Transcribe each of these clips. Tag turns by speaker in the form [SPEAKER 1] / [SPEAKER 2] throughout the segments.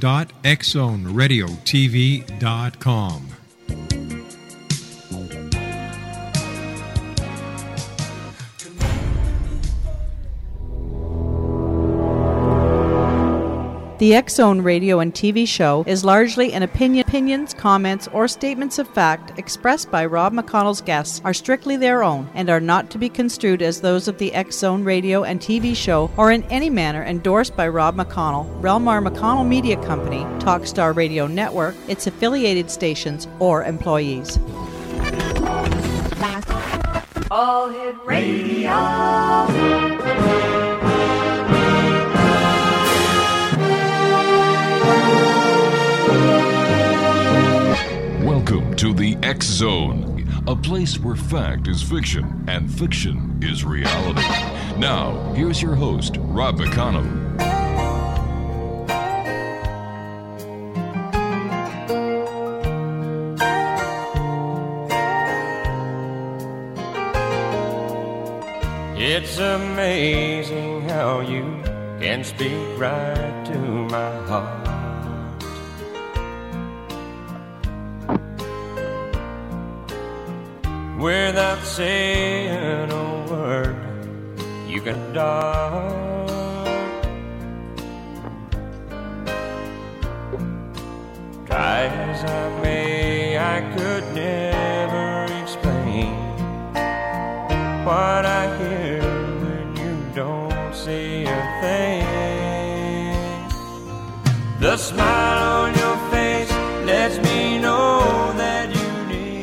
[SPEAKER 1] www.xzoneradiotv.com.
[SPEAKER 2] The X Zone radio and TV show is largely an opinion. Opinions, comments, or statements of fact expressed by Rob McConnell's guests are strictly their own and are not to be construed as those of the X Zone radio and TV show or in any manner endorsed by Rob McConnell, Relmar McConnell Media Company, Talkstar Radio Network, its affiliated stations, or employees.
[SPEAKER 3] All Hit Radio.
[SPEAKER 4] To the X Zone, a place where fact is fiction and fiction is reality. Now, here's your host, Rob McConnell.
[SPEAKER 5] It's amazing how you can speak right to my heart. Without saying a word, you can dart. Try as I may, I could never explain what I hear when you don't say a thing. The smile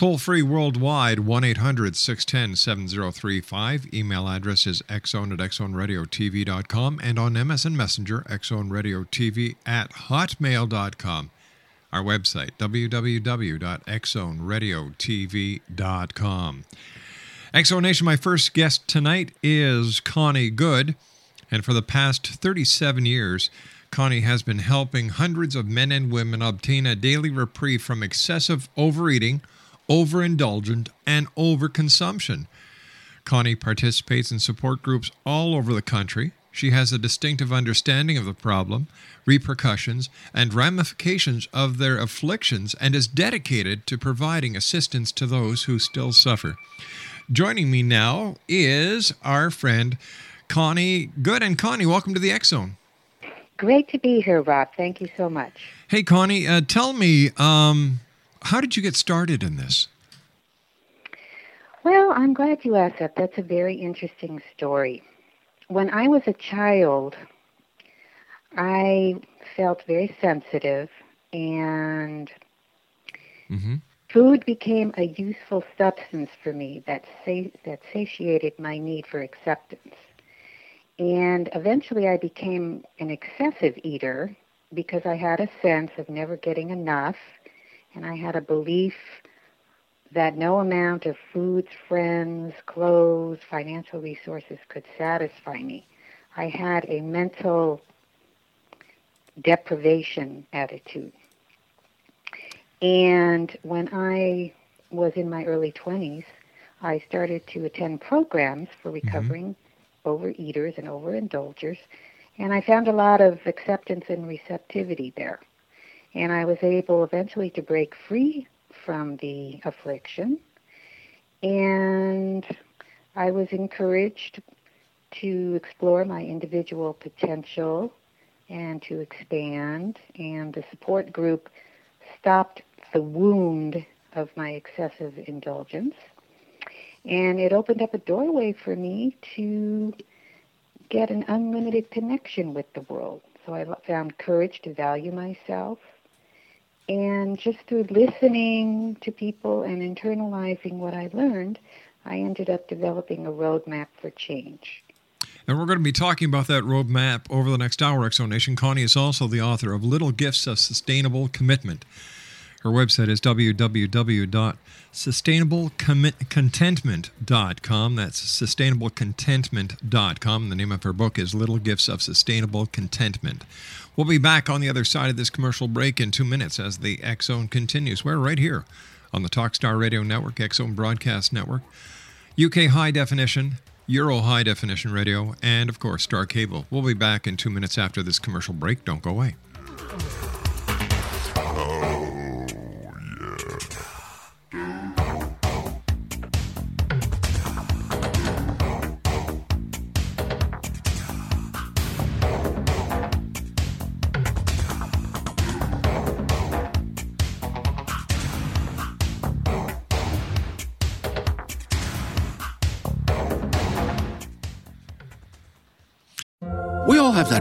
[SPEAKER 1] Toll free worldwide, 1 800 610 7035. Email address is xzone at xzoneradiotv.com and on MSN Messenger, xzoneradiotv at hotmail.com. Our website, www.xzoneradiotv.com. Exonation, my first guest tonight is Connie Good. And for the past 37 years, Connie has been helping hundreds of men and women obtain a daily reprieve from excessive overeating, overindulgent, and overconsumption. Connie participates in support groups all over the country. She has a distinctive understanding of the problem, repercussions, and ramifications of their afflictions and is dedicated to providing assistance to those who still suffer. Joining me now is our friend Connie Good. And Connie, welcome to the X Zone.
[SPEAKER 6] Great to be here, Rob. Thank you so much.
[SPEAKER 1] Hey, Connie, uh, tell me, um, how did you get started in this?
[SPEAKER 6] Well, I'm glad you asked that. That's a very interesting story. when I was a child, I felt very sensitive, and
[SPEAKER 1] Mm-hmm.
[SPEAKER 6] food became a useful substance for me that sa- that satiated my need for acceptance. And eventually, I became an excessive eater because I had a sense of never getting enough, and I had a belief that no amount of foods, friends, clothes, financial resources could satisfy me. I had a mental deprivation attitude. And when I was in my early 20s, I started to attend programs for mm-hmm. recovering overeaters and overindulgers, and I found a lot of acceptance and receptivity there. And I was able eventually to break free from the affliction, and I was encouraged to explore my individual potential and to expand, and the support group stopped the wound of my excessive indulgence. And it opened up a doorway for me to get an unlimited connection with the world. So I found courage to value myself. And just through listening to people and internalizing what I learned, I ended up developing a roadmap for change.
[SPEAKER 1] And we're going to be talking about that roadmap over the next hour, Exonation. Connie is also the author of Little Gifts of Sustainable Contentment. Her website is www.sustainablecontentment.com. That's sustainablecontentment.com. The name of her book is Little Gifts of Sustainable Contentment. We'll be back on the other side of this commercial break in two minutes as the X Zone continues. We're right here on the Talkstar Radio Network, X Zone Broadcast Network, UK High Definition, Euro High Definition Radio, and of course, Star Cable. We'll be back in two minutes after this commercial break. Don't go away.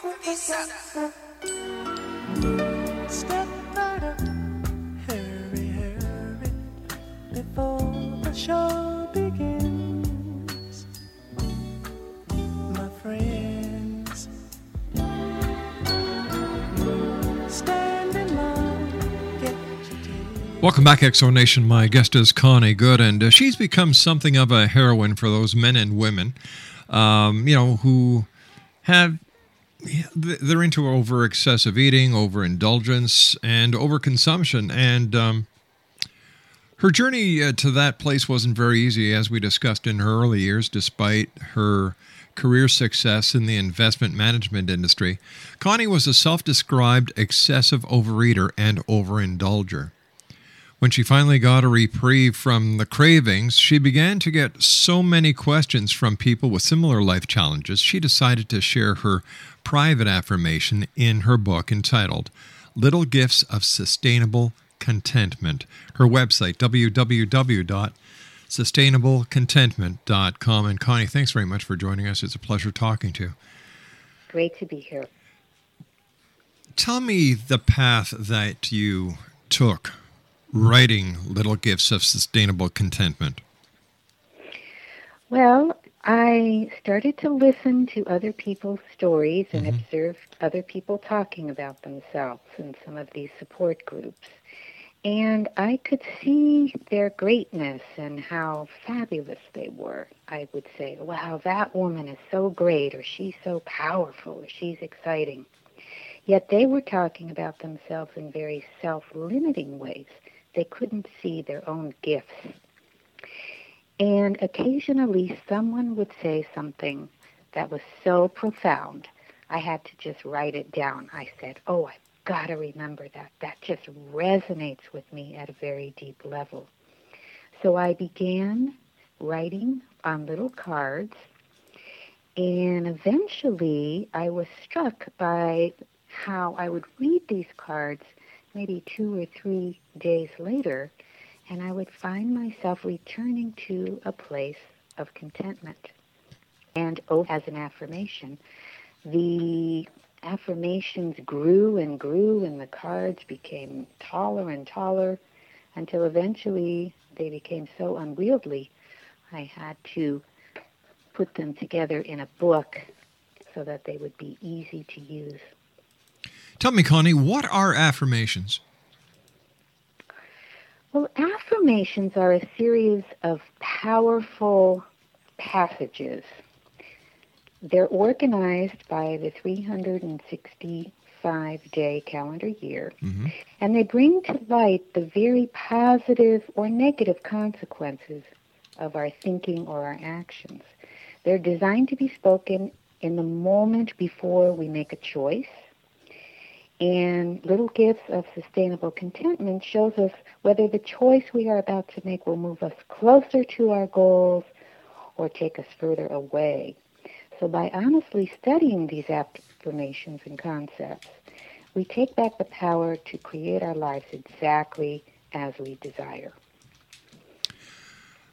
[SPEAKER 7] Step
[SPEAKER 8] hurry, hurry, before the show begins. My friends.
[SPEAKER 1] Welcome back, Exo Nation. My guest is Connie Good, and uh, she's become something of a heroine for those men and women, um, you know, who have yeah, they're into over excessive eating, over indulgence, and overconsumption. And um, her journey uh, to that place wasn't very easy, as we discussed in her early years, despite her career success in the investment management industry. Connie was a self described excessive overeater and overindulger. When she finally got a reprieve from the cravings, she began to get so many questions from people with similar life challenges, she decided to share her private affirmation in her book entitled Little Gifts of Sustainable Contentment. Her website, www.sustainablecontentment.com. And Connie, thanks very much for joining us. It's a pleasure talking to you.
[SPEAKER 6] Great to be here.
[SPEAKER 1] Tell me the path that you took writing Little Gifts of Sustainable Contentment.
[SPEAKER 6] Well, I started to listen to other people's stories and
[SPEAKER 1] Mhm.
[SPEAKER 6] observed other people talking about themselves in some of these support groups. And I could see their greatness and how fabulous they were. I would say, wow, that woman is so great, or she's so powerful, or she's exciting. Yet they were talking about themselves in very self limiting ways. They couldn't see their own gifts. And occasionally someone would say something that was so profound, I had to just write it down. I said, Oh, I've got to remember that. That just resonates with me at a very deep level. So I began writing on little cards, and eventually I was struck by how I would read these cards maybe two or three days later, and I would find myself returning to a place of contentment. And oh, as an affirmation, the affirmations grew and grew, and the cards became taller and taller until eventually they became so unwieldy, I had to put them together in a book so that they would be easy to use.
[SPEAKER 1] Tell me, Connie, what are affirmations?
[SPEAKER 6] Well, affirmations are a series of powerful passages. They're organized by the 365 day calendar year, mm-hmm. and they bring to light the very positive or negative consequences of our thinking or our actions. They're designed to be spoken in the moment before we make a choice. And Little Gifts of Sustainable Contentment shows us whether the choice we are about to make will move us closer to our goals or take us further away. So, by honestly studying these affirmations and concepts, we take back the power to create our lives exactly as we desire.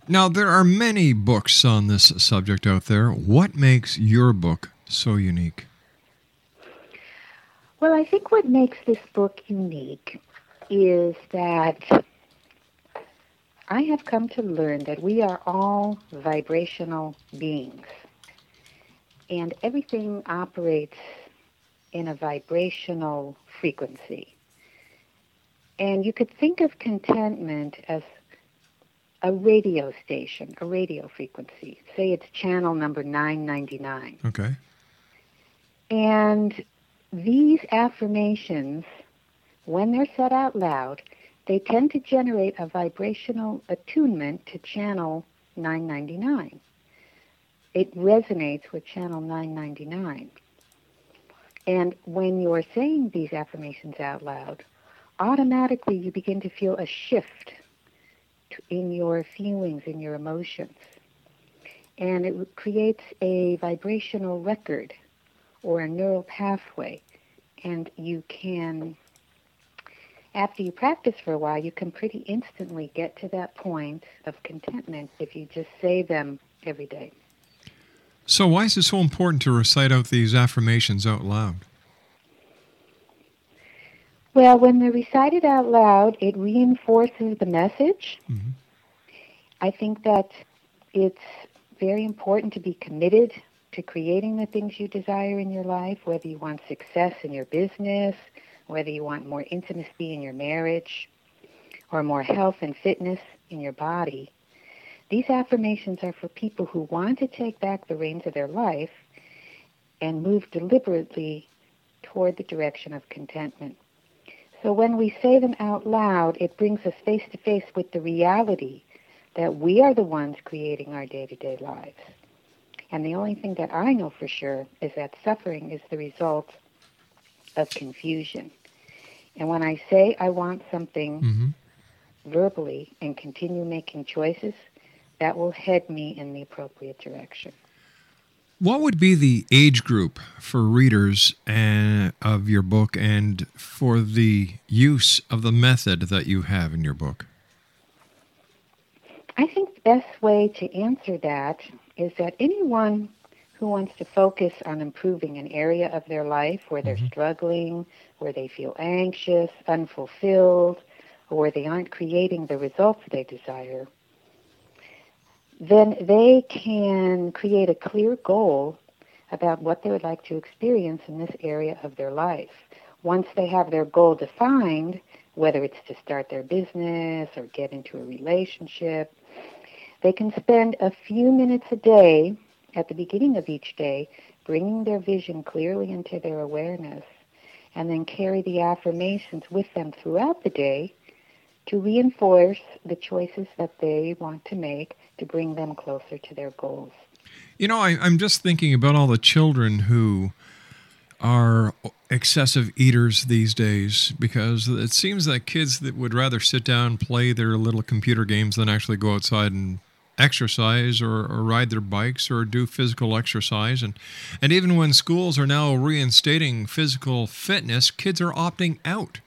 [SPEAKER 1] Now, there are many books on this subject out there. What makes your book so unique?
[SPEAKER 6] Well, I think what makes this book unique is that I have come to learn that we are all vibrational beings. And everything operates in a vibrational frequency. And you could think of contentment as a radio station, a radio frequency. Say it's channel number 999.
[SPEAKER 1] Okay.
[SPEAKER 6] And these affirmations, when they're said out loud, they tend to generate a vibrational attunement to channel 999. It resonates with channel 999. And when you're saying these affirmations out loud, automatically you begin to feel a shift in your feelings, in your emotions. And it creates a vibrational record or a neural pathway. And you can, after you practice for a while, you can pretty instantly get to that point of contentment if you just say them every day.
[SPEAKER 1] So, why is it so important to recite out these affirmations out loud?
[SPEAKER 6] Well, when they're recited out loud, it reinforces the message. Mm-hmm. I think that it's very important to be committed to creating the things you desire in your life, whether you want success in your business, whether you want more intimacy in your marriage, or more health and fitness in your body. These affirmations are for people who want to take back the reins of their life and move deliberately toward the direction of contentment. So when we say them out loud, it brings us face to face with the reality that we are the ones creating our day to day lives. And the only thing that I know for sure is that suffering is the result of confusion. And when I say I want something mm-hmm. verbally and continue making choices, that will head me in the appropriate direction.
[SPEAKER 1] What would be the age group for readers and, of your book and for the use of the method that you have in your book?
[SPEAKER 6] I think the best way to answer that is that anyone who wants to focus on improving an area of their life where they're mm-hmm. struggling, where they feel anxious, unfulfilled, or where they aren't creating the results they desire, then they can create a clear goal about what they would like to experience in this area of their life. Once they have their goal defined, whether it's to start their business or get into a relationship, they can spend a few minutes a day at the beginning of each day bringing their vision clearly into their awareness and then carry the affirmations with them throughout the day to reinforce the choices that they want to make to bring them closer to their goals.
[SPEAKER 1] You know, I, I'm just thinking about all the children who are excessive eaters these days because it seems that kids that would rather sit down and play their little computer games than actually go outside and exercise or, or ride their bikes or do physical exercise and and even when schools are now reinstating physical fitness kids are opting out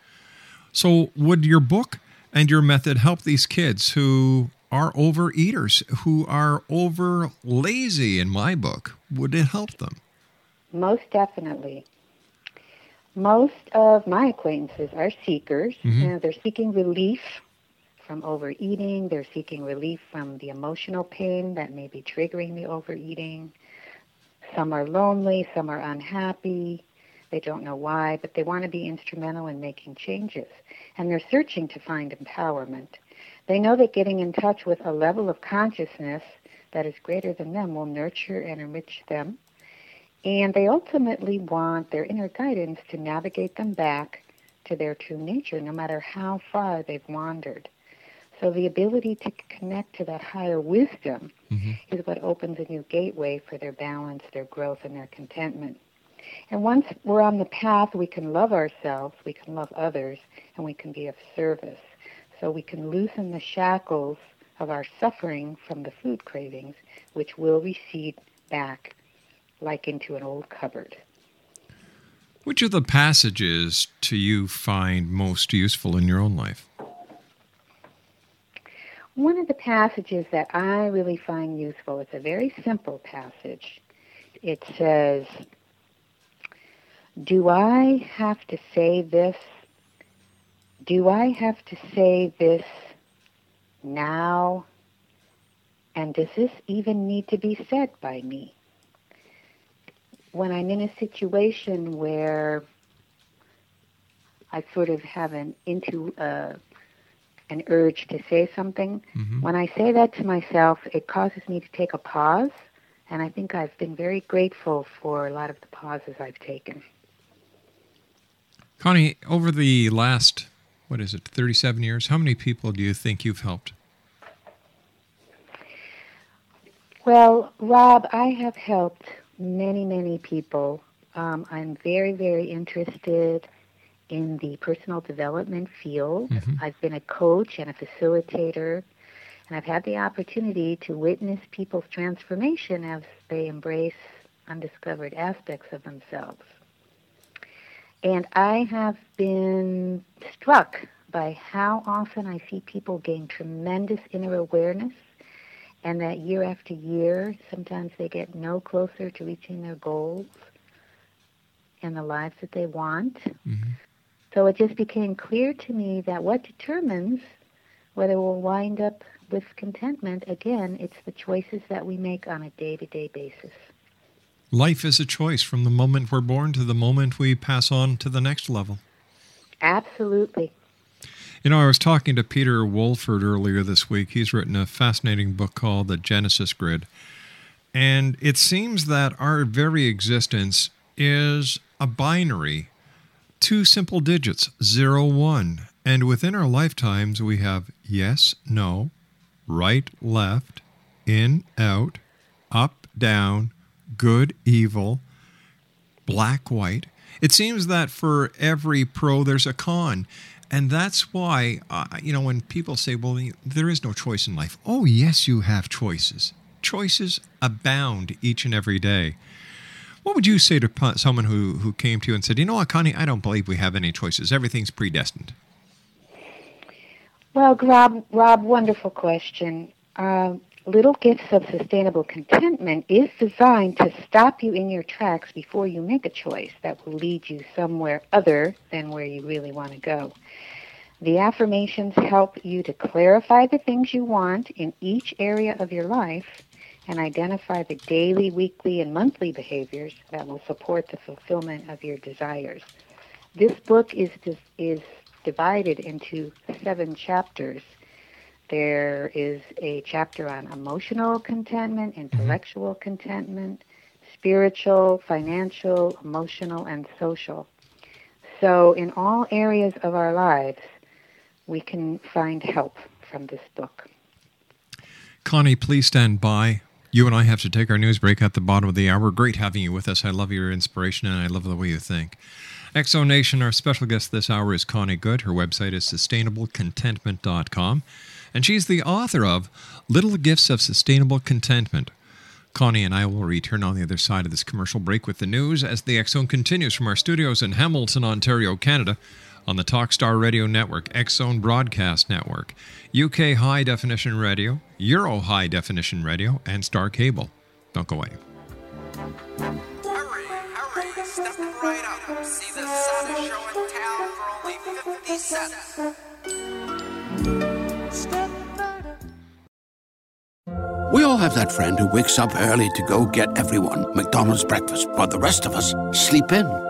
[SPEAKER 1] so would your book and your method help these kids who are overeaters who are over lazy in my book would it help them
[SPEAKER 6] Most definitely. Most of my acquaintances are seekers.
[SPEAKER 1] Mhm.
[SPEAKER 6] and they're seeking relief from overeating. They're seeking relief from the emotional pain that may be triggering the overeating. Some are lonely, some are unhappy. They don't know why, but they want to be instrumental in making changes. And they're searching to find empowerment. They know that getting in touch with a level of consciousness that is greater than them will nurture and enrich them. And they ultimately want their inner guidance to navigate them back to their true nature, no matter how far they've wandered. So the ability to connect to that higher wisdom mm-hmm. is what opens a new gateway for their balance, their growth, and their contentment. And once we're on the path, we can love ourselves, we can love others, and we can be of service. So we can loosen the shackles of our suffering from the food cravings, which will recede back like into an old cupboard.
[SPEAKER 1] which of the passages do you find most useful in your own life
[SPEAKER 6] One of the passages that I really find useful is a very simple passage. It says, Do I have to say this? Do I have to say this now? And does this even need to be said by me? When I'm in a situation where I sort of have an into uh, an urge to say something, when I say that to myself, it causes me to take a pause, and I think I've been very grateful for a lot of the pauses I've taken.
[SPEAKER 1] connie over the last what is it 37 years how many people do you think you've helped
[SPEAKER 6] Well, Rob, I have helped many, many people. Um, I'm very, very interested in the personal development field. Mm-hmm. I've been a coach and a facilitator, and I've had the opportunity to witness people's transformation as they embrace undiscovered aspects of themselves. And I have been struck by how often I see people gain tremendous inner awareness and that year after year, sometimes they get no closer to reaching their goals and the lives that they want. Mm-hmm. So it just became clear to me that what determines whether we'll wind up with contentment, again, it's the choices that we make on a day to day basis.
[SPEAKER 1] life is a choice from the moment we're born to the moment we pass on to the next level
[SPEAKER 6] Absolutely.
[SPEAKER 1] You know, I was talking to Peter Wolford earlier this week. He's written a fascinating book called The Genesis Grid. And it seems that our very existence is a binary, two simple digits, zero, one. And within our lifetimes, we have yes, no, right, left, in, out, up, down, good, evil, black, white. It seems that for every pro, there's a con. And that's why, uh, you know, when people say, well, there is no choice in life. Oh, yes, you have choices. choices abound each and every day. What would you say to someone who, who came to you and said, You know what, Connie, I don't believe we have any choices. Everything's predestined?
[SPEAKER 6] Well, Rob, Rob, wonderful question. Uh, Little Gifts of Sustainable Contentment is designed to stop you in your tracks before you make a choice that will lead you somewhere other than where you really want to go. The affirmations help you to clarify the things you want in each area of your life and identify the daily, weekly, and monthly behaviors that will support the fulfillment of your desires. This book is is divided into seven chapters. There is a chapter on emotional contentment, mm-hmm. intellectual contentment, spiritual, financial, emotional, and social. So, in all areas of our lives, we can find help from this book.
[SPEAKER 1] Connie, please stand by. You and I have to take our news break at the bottom of the hour. Great having you with us. I love your inspiration and I love the way you think. Exo Nation, our special guest this hour is Connie Good. Her website is sustainablecontentment.com, and she's the author of Little Gifts of Sustainable Contentment. Connie and I will return on the other side of this commercial break with the news as the X Zone continues from our studios in Hamilton, Ontario, Canada, on the Talkstar Radio Network, X Zone Broadcast Network, UK High Definition Radio, Euro High Definition Radio, and Star Cable. Don't go away.
[SPEAKER 7] Step right up. See the saddest show in town for only 50 cents.
[SPEAKER 9] We all have that friend who wakes up early to go get everyone McDonald's breakfast, while the rest of us sleep in.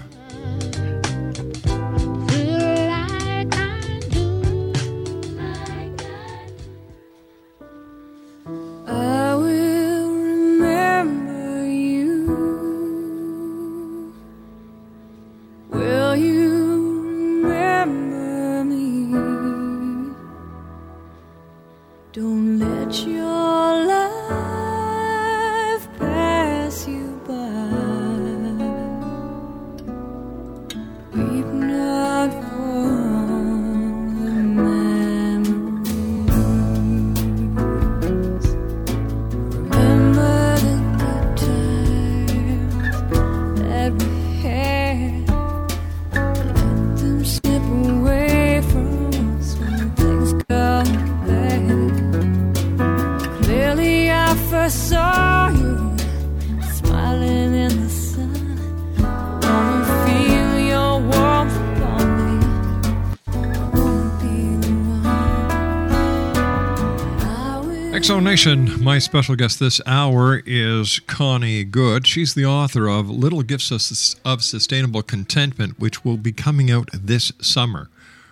[SPEAKER 8] that
[SPEAKER 1] Nation, my special guest this hour is Connie Good. She's the author of Little Gifts of, Sustainable Contentment, which will be coming out this summer.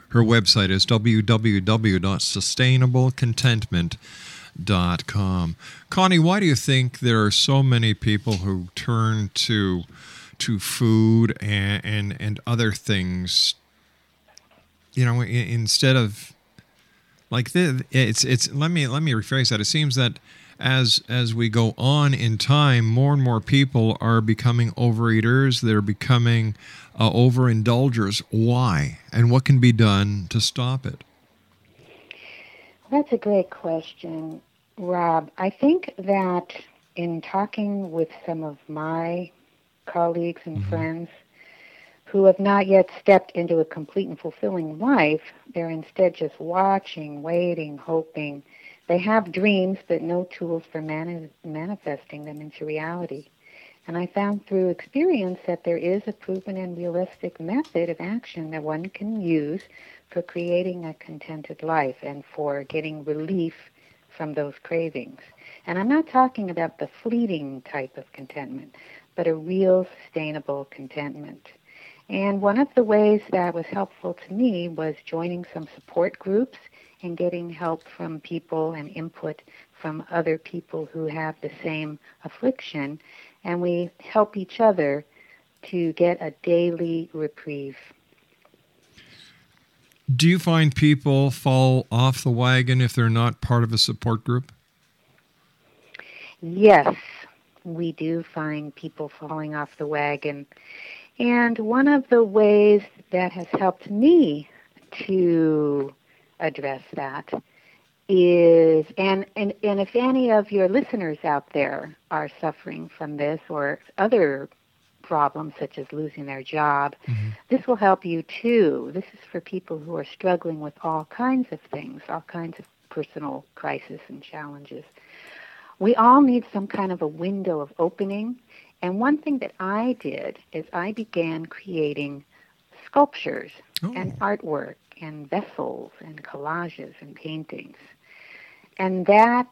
[SPEAKER 1] Her website is www.sustainablecontentment.com. Connie, why do you think there are so many people who turn to to food and and, and other things, you know, instead of Like the, it's it's let me let me rephrase that. It seems that as as we go on in time, more and more people are becoming overeaters. They're becoming uh, overindulgers. Why? And what can be done to stop it?
[SPEAKER 6] That's a great question, Rob. I think that in talking with some of my colleagues and friends who have not yet stepped into a complete and fulfilling life, they're instead just watching, waiting, hoping. They have dreams, but no tools for mani- manifesting them into reality. And I found through experience that there is a proven and realistic method of action that one can use for creating a contented life and for getting relief from those cravings. And I'm not talking about the fleeting type of contentment, but a real sustainable contentment. And one of the ways that was helpful to me was joining some support groups and getting help from people and input from other people who have the same affliction. And we help each other to get a daily reprieve.
[SPEAKER 1] Do you find people fall off the wagon if they're not part of a support group?
[SPEAKER 6] Yes, we do find people falling off the wagon. And one of the ways that has helped me to address that is and, and and if any of your listeners out there are suffering from this or other problems such as losing their job mm-hmm. this will help you too. This is for people who are struggling with all kinds of things all kinds of personal crisis and challenges. We all need some kind of a window of opening and one thing that i did is i began creating sculptures oh. and artwork and vessels and collages and paintings. And that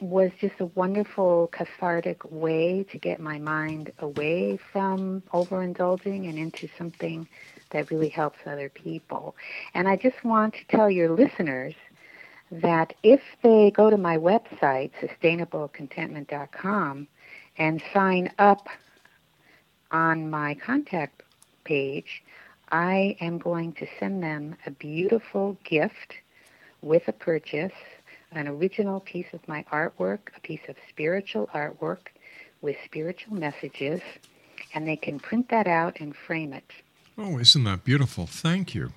[SPEAKER 6] was just a wonderful cathartic way to get my mind away from overindulging and into something that really helps other people. And I just want to tell your listeners that if they go to my website, sustainablecontentment.com, and sign up on my contact page, I am going to send them a beautiful gift with a purchase, an original piece of my artwork, a piece of spiritual artwork with spiritual messages, and they can print that out and frame it.
[SPEAKER 1] Oh, isn't that beautiful? Thank you.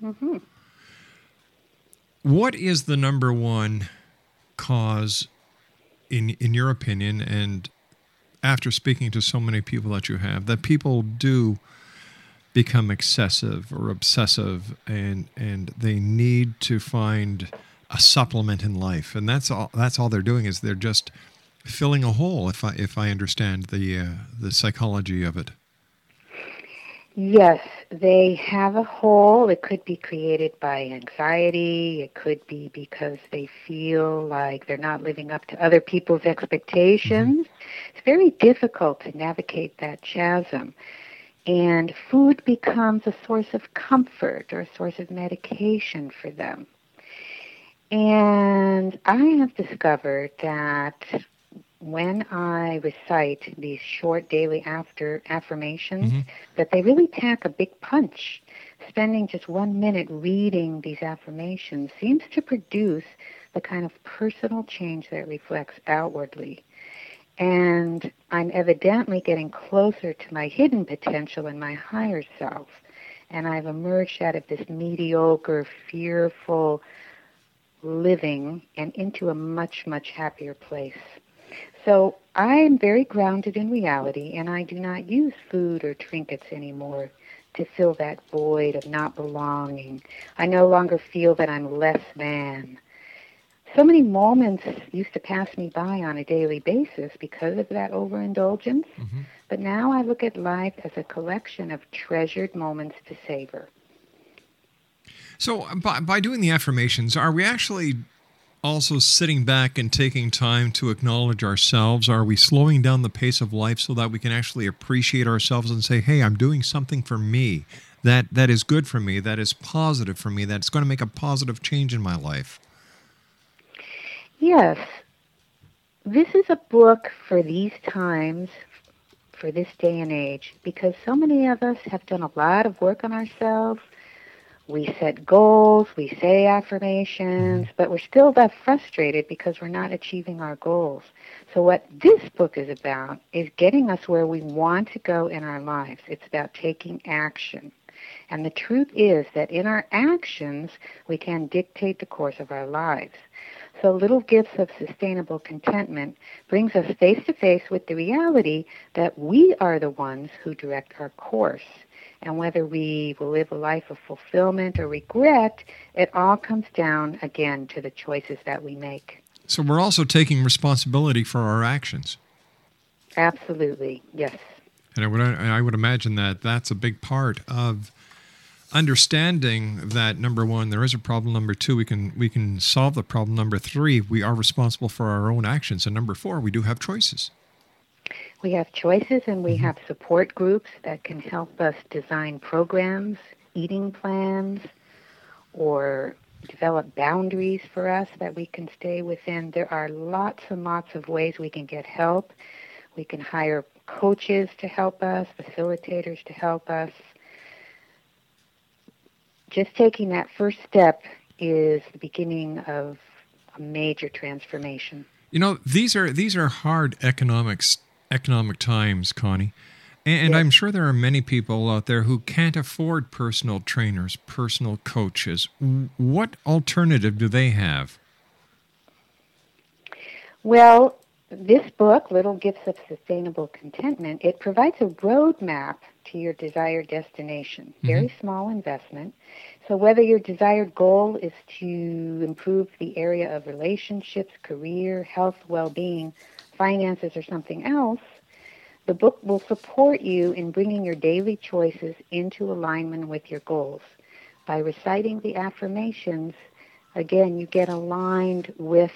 [SPEAKER 6] hmm
[SPEAKER 1] What is the number one cause, in in your opinion, and after speaking to so many people that you have, that people do become excessive or obsessive, and and they need to find a supplement in life, and that's all. That's all they're doing is they're just filling a hole. If I if I understand the uh, the psychology of it.
[SPEAKER 6] Yes, they have a hole. It could be created by anxiety. It could be because they feel like they're not living up to other people's expectations. It's very difficult to navigate that chasm. And food becomes a source of comfort or a source of medication for them. And I have discovered that when I recite these short daily after affirmations, mm-hmm. that they really pack a big punch. Spending just one minute reading these affirmations seems to produce the kind of personal change that reflects outwardly. And I'm evidently getting closer to my hidden potential and my higher self. And I've emerged out of this mediocre, fearful living and into a much, much happier place. So I am very grounded in reality, and I do not use food or trinkets anymore to fill that void of not belonging. I no longer feel that I'm less than. So many moments used to pass me by on a daily basis because of that overindulgence, mm-hmm. but now I look at life as a collection of treasured moments to savor.
[SPEAKER 1] So uh, by, by doing the affirmations, are we actually also sitting back and taking time to acknowledge ourselves? Are we slowing down the pace of life so that we can actually appreciate ourselves and say, "Hey, I'm doing something for me that that is good for me, that is positive for me, that's going to make a positive change in my life."
[SPEAKER 6] Yes, this is a book for these times, for this day and age, because so many of us have done a lot of work on ourselves. we set goals, we say affirmations, mm-hmm. but we're still left frustrated because we're not achieving our goals. So, what this book is about is getting us where we want to go in our lives. It's about taking action. And the truth is that in our actions, we can dictate the course of our lives. So, Little Gifts of Sustainable Contentment brings us face to face with the reality that we are the ones who direct our course. And whether we will live a life of fulfillment or regret, it all comes down again to the choices that we make.
[SPEAKER 1] So we're also taking responsibility for our actions.
[SPEAKER 6] Absolutely, yes.
[SPEAKER 1] And I would, I would imagine that that's a big part of understanding that number one, there is a problem. Number two, we can we can solve the problem. Number three, we are responsible for our own actions. And number four, we do have choices.
[SPEAKER 6] We have choices and we mm-hmm. have support groups that can help us design programs, eating plans, or develop boundaries for us that we can stay within. There are lots and lots of ways we can get help. We can hire coaches to help us, facilitators to help us. Just taking that first step is the beginning of a major transformation.
[SPEAKER 1] You know, these are these are hard economics economic times, Connie. And,
[SPEAKER 6] Yes.
[SPEAKER 1] I'm sure there are many people out there who can't afford personal trainers, personal coaches. What alternative do they have?
[SPEAKER 6] Well, this book, Little Gifts of Sustainable Contentment, it provides a roadmap to your desired destination. Mm-hmm. Very small investment. So whether your desired goal is to improve the area of relationships, career, health, well-being, finances, or something else, the book will support you in bringing your daily choices into alignment with your goals. By reciting the affirmations, again, you get aligned with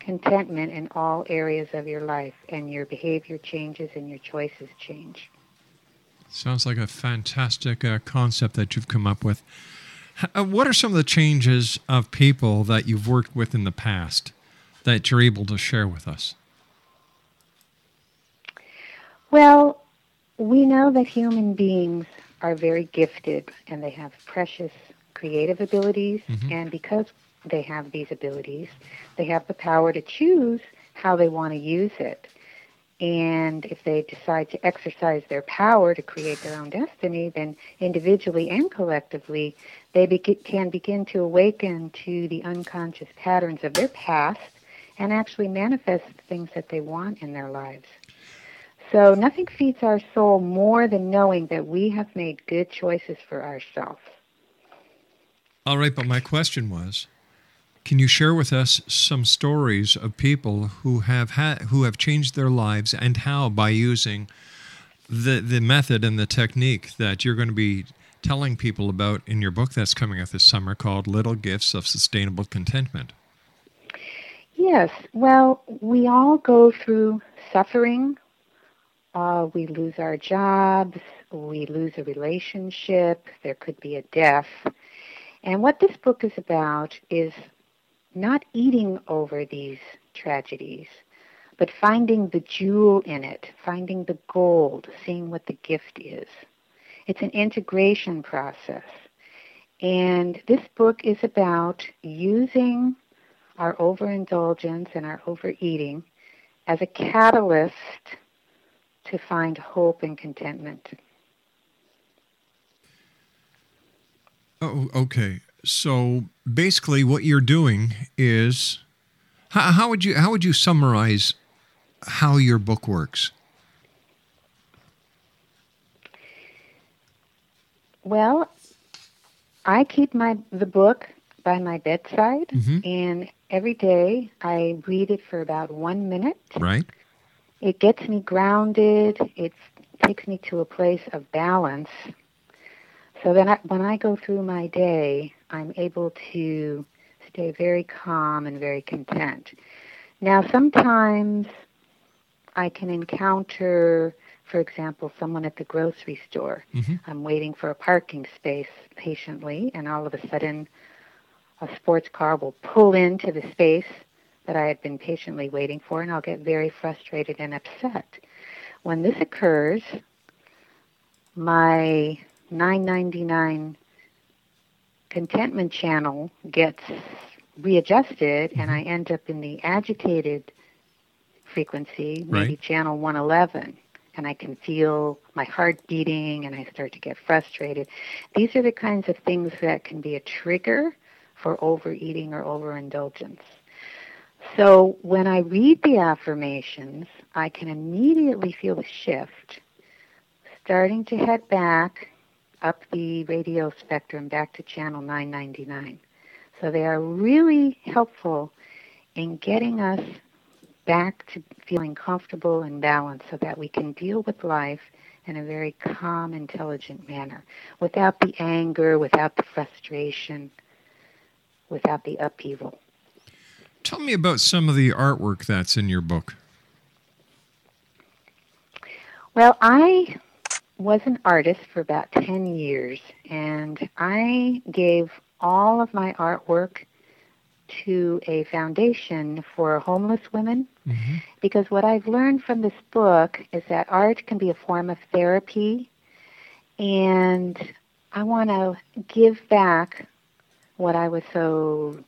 [SPEAKER 6] contentment in all areas of your life, and your behavior changes and your choices change.
[SPEAKER 1] Sounds like a fantastic uh, concept that you've come up with. H- uh, what are some of the changes of people that you've worked with in the past that you're able to share with us?
[SPEAKER 6] Well, we know that human beings are very gifted and they have precious creative abilities, and because they have these abilities, they have the power to choose how they want to use it. And if they decide to exercise their power to create their own destiny, then individually and collectively, they be- can begin to awaken to the unconscious patterns of their past and actually manifest the things that they want in their lives. So nothing feeds our soul more than knowing that we have made good choices for ourselves.
[SPEAKER 1] All right, but my question was can you share with us some stories of people who have who have changed their lives and how by using the the method and the technique that you're going to be telling people about in your book that's coming out this summer called Little Gifts of Sustainable Contentment?
[SPEAKER 6] Yes, well, we all go through suffering. Uh, we lose our jobs, we lose a relationship, there could be a death. And what this book is about is not eating over these tragedies, but finding the jewel in it, finding the gold, seeing what the gift is. It's an integration process. And this book is about using our overindulgence and our overeating as a catalyst to find hope and contentment.
[SPEAKER 1] Oh, okay. So basically, what you're doing is how, how would you how would you summarize how your book works?
[SPEAKER 6] Well, I keep my the book by my bedside,
[SPEAKER 1] Mhm.
[SPEAKER 6] and every day I read it for about one minute.
[SPEAKER 1] Right.
[SPEAKER 6] It gets me grounded. It takes me to a place of balance. So then, I, when I go through my day, I'm able to stay very calm and very content. Now, sometimes I can encounter, for example, someone at the grocery store.
[SPEAKER 1] Mhm.
[SPEAKER 6] I'm waiting for a parking space patiently, and all of a sudden, a sports car will pull into the space that I had been patiently waiting for, and I'll get very frustrated and upset. When this occurs, my 9.99 contentment channel gets readjusted and I mm-hmm. end up in the agitated frequency, maybe
[SPEAKER 1] Right.
[SPEAKER 6] channel 111, and I can feel my heart beating and I start to get frustrated. These are the kinds of things that can be a trigger for overeating or overindulgence. So when I read the affirmations, I can immediately feel the shift, starting to head back up the radio spectrum back to channel 999. So they are really helpful in getting us back to feeling comfortable and balanced so that we can deal with life in a very calm, intelligent manner without the anger, without the frustration, without the upheaval.
[SPEAKER 1] Tell me about some of the artwork that's in your book.
[SPEAKER 6] Well, I was an artist for about 10 years, and I gave all of my artwork to a foundation for homeless women mm-hmm. because what I've learned from this book is that art can be a form of therapy, and I want to give back what I was so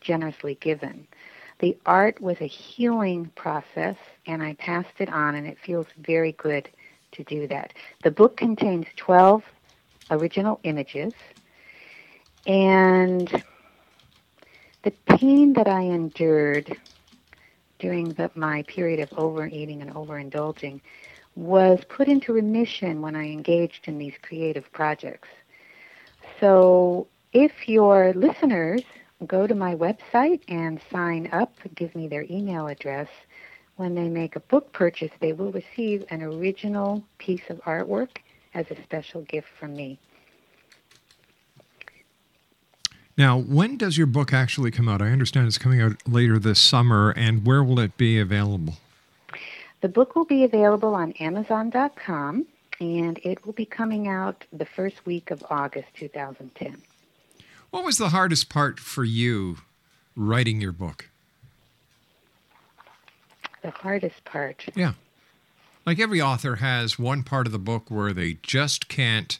[SPEAKER 6] generously given. The art was a healing process, and I passed it on, and it feels very good to do that. The book contains 12 original images, and the pain that I endured during the, my period of overeating and overindulging was put into remission when I engaged in these creative projects. So if your listeners go to my website and sign up, give me their email address, when they make a book purchase, they will receive an original piece of artwork as a special gift from me.
[SPEAKER 1] Now, when does your book actually come out? I understand it's coming out later this summer, and where will it be available?
[SPEAKER 6] The book will be available on Amazon.com, and it will be coming out the first week of August 2010.
[SPEAKER 1] What was the hardest part for you writing your book?
[SPEAKER 6] The hardest part.
[SPEAKER 1] Yeah. Like every author has one part of the book where they just can't.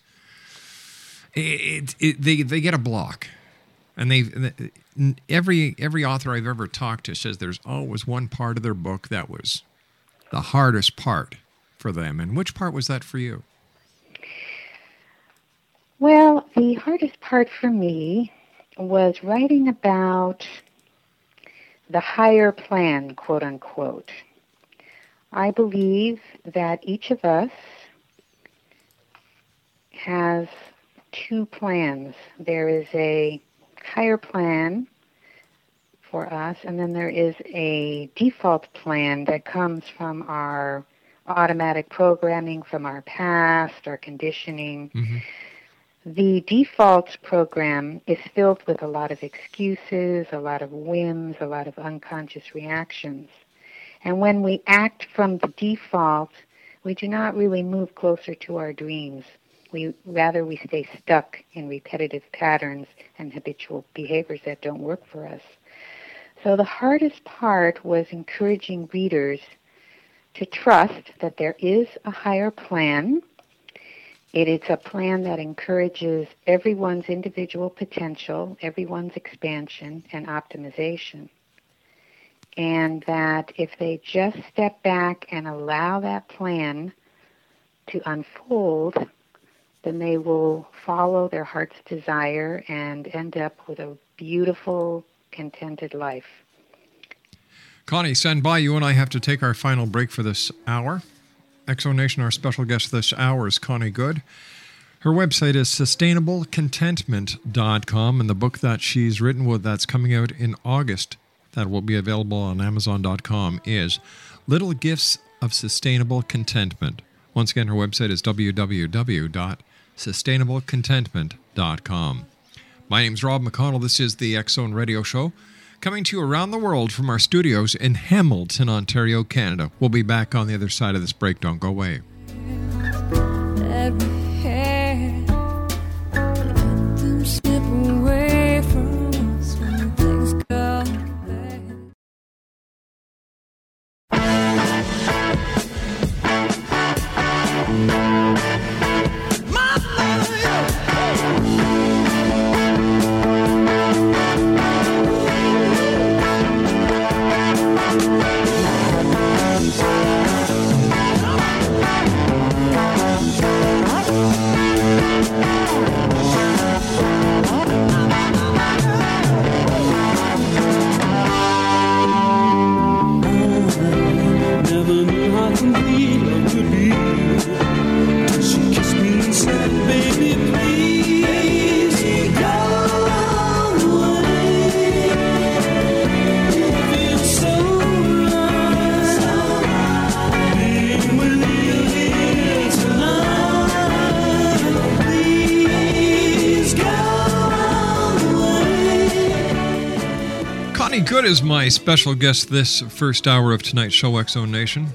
[SPEAKER 1] It, it, they they get a block, and they every every author I've ever talked to says there's always one part of their book that was the hardest part for them. And which part was that for you?
[SPEAKER 6] Well, the hardest part for me was writing about the higher plan, quote unquote. I believe that each of us has two plans. There is a higher plan for us, and then there is a default plan that comes from our automatic programming from our past, our conditioning. Mm-hmm. The default program is filled with a lot of excuses, a lot of whims, a lot of unconscious reactions. And when we act from the default, we do not really move closer to our dreams. We rather we stay stuck in repetitive patterns and habitual behaviors that don't work for us. So the hardest part was encouraging readers to trust that there is a higher plan. It is a plan that encourages everyone's individual potential, everyone's expansion and optimization. And that if they just step back and allow that plan to unfold, then they will follow their heart's desire and end up with a beautiful, contented life.
[SPEAKER 1] Connie, stand by. You and I have to take our final break for this hour. X Nation, our special guest this hour is Connie Good. Her website is sustainablecontentment.com, and the book that she's written with that's coming out in August that will be available on amazon.com is Little Gifts of Sustainable Contentment. Once again, her website is www.sustainablecontentment.com. My name's Rob McConnell. This is the Zone Radio Show, coming to you around the world from our studios in Hamilton, Ontario, Canada. We'll be back on the other side of this break. Don't go away.
[SPEAKER 8] that
[SPEAKER 1] my special guest this first hour of tonight's show, Zone Nation.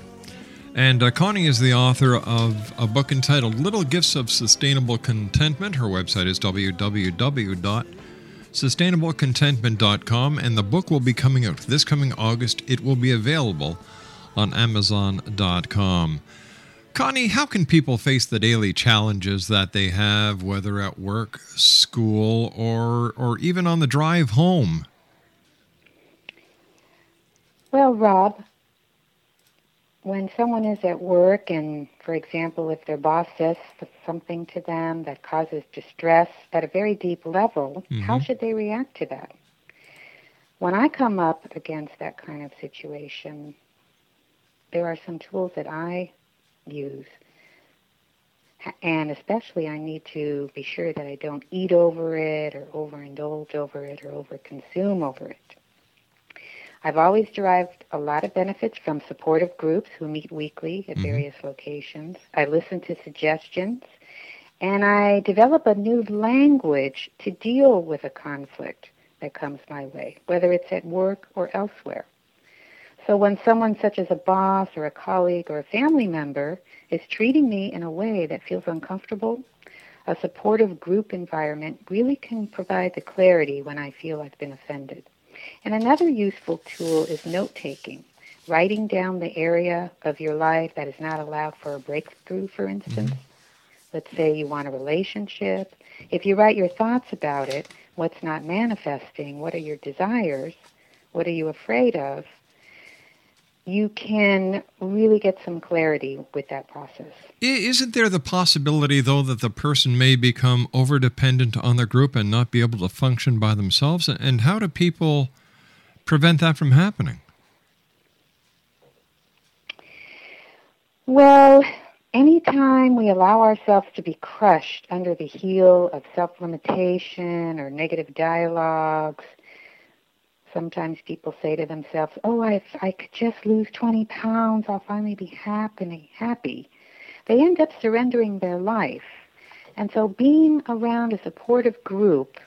[SPEAKER 1] And uh, Connie is the author of a book entitled Little Gifts of Sustainable Contentment. Her website is www.sustainablecontentment.com, and the book will be coming out this coming August. It will be available on Amazon.com. Connie, how can people face the daily challenges that they have, whether at work, school, or or even on the drive home?
[SPEAKER 6] Well, Rob, when someone is at work and, for example, if their boss says something to them that causes distress at a very deep level,
[SPEAKER 10] Mhm.
[SPEAKER 6] how should they react to that? When I come up against that kind of situation, there are some tools that I use. And especially, I need to be sure that I don't eat over it or overindulge over it or overconsume over it. I've always derived a lot of benefits from supportive groups who meet weekly at mm-hmm. various locations. I listen to suggestions and I develop a new language to deal with a conflict that comes my way, whether it's at work or elsewhere. So when someone such as a boss or a colleague or a family member is treating me in a way that feels uncomfortable, a supportive group environment really can provide the clarity when I feel I've been offended. And another useful tool is note taking, writing down the area of your life that is not allowed for a breakthrough, for instance. Mm-hmm. Let's say you want a relationship. If you write your thoughts about it, what's not manifesting, what are your desires, what are you afraid of, you can really get some clarity with that process.
[SPEAKER 1] Isn't there the possibility, though, that the person may become over dependent on the group and not be able to function by themselves? And how do people prevent that from happening?
[SPEAKER 6] Well, anytime we allow ourselves to be crushed under the heel of self limitation or negative dialogues, sometimes people say to themselves, Oh, if I could just lose 20 pounds, I'll finally be happy. happy. They end up surrendering their life. And so being around a supportive group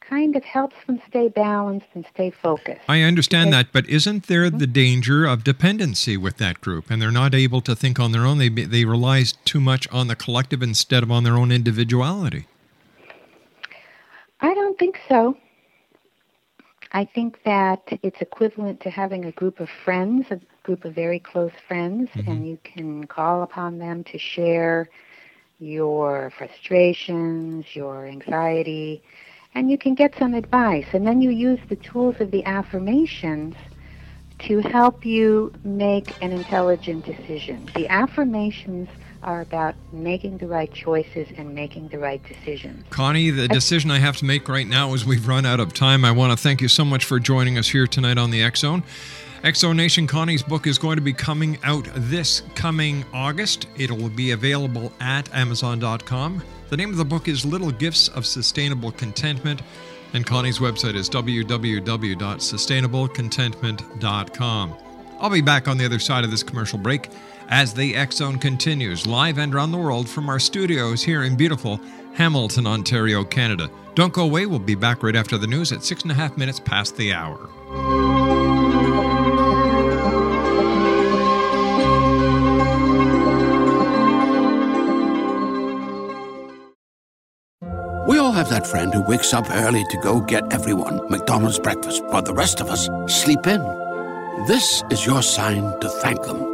[SPEAKER 6] kind of helps them stay balanced and stay focused.
[SPEAKER 1] I understand that, but isn't there the mm-hmm. danger of dependency with that group, and they're not able to think on their own? They they rely too much on the collective instead of on their own individuality.
[SPEAKER 6] I don't think so. I think that it's equivalent to having a group of friends, a group of very close friends, and mm-hmm. you can call upon them to share your frustrations, your anxiety, and you can get some advice. And then you use the tools of the affirmations to help you make an intelligent decision. The affirmations are about making the right choices and making the right decisions.
[SPEAKER 1] Connie, the decision I have to make right now is we've run out of time. I want to thank you so much for joining us here tonight on the X Zone. X Nation, Connie's book is going to be coming out this coming August. It'll be available at Amazon.com. The name of the book is Little Gifts of Sustainable Contentment, and Connie's website is www.sustainablecontentment.com. I'll be back on the other side of this commercial break as the X Zone continues live and around the world from our studios here in beautiful Hamilton, Ontario, Canada. Don't go away. We'll be back right after the news at six and a half minutes past the hour.
[SPEAKER 9] We all have that friend who wakes up early to go get everyone McDonald's breakfast, while the rest of us sleep in. This is your sign to thank them.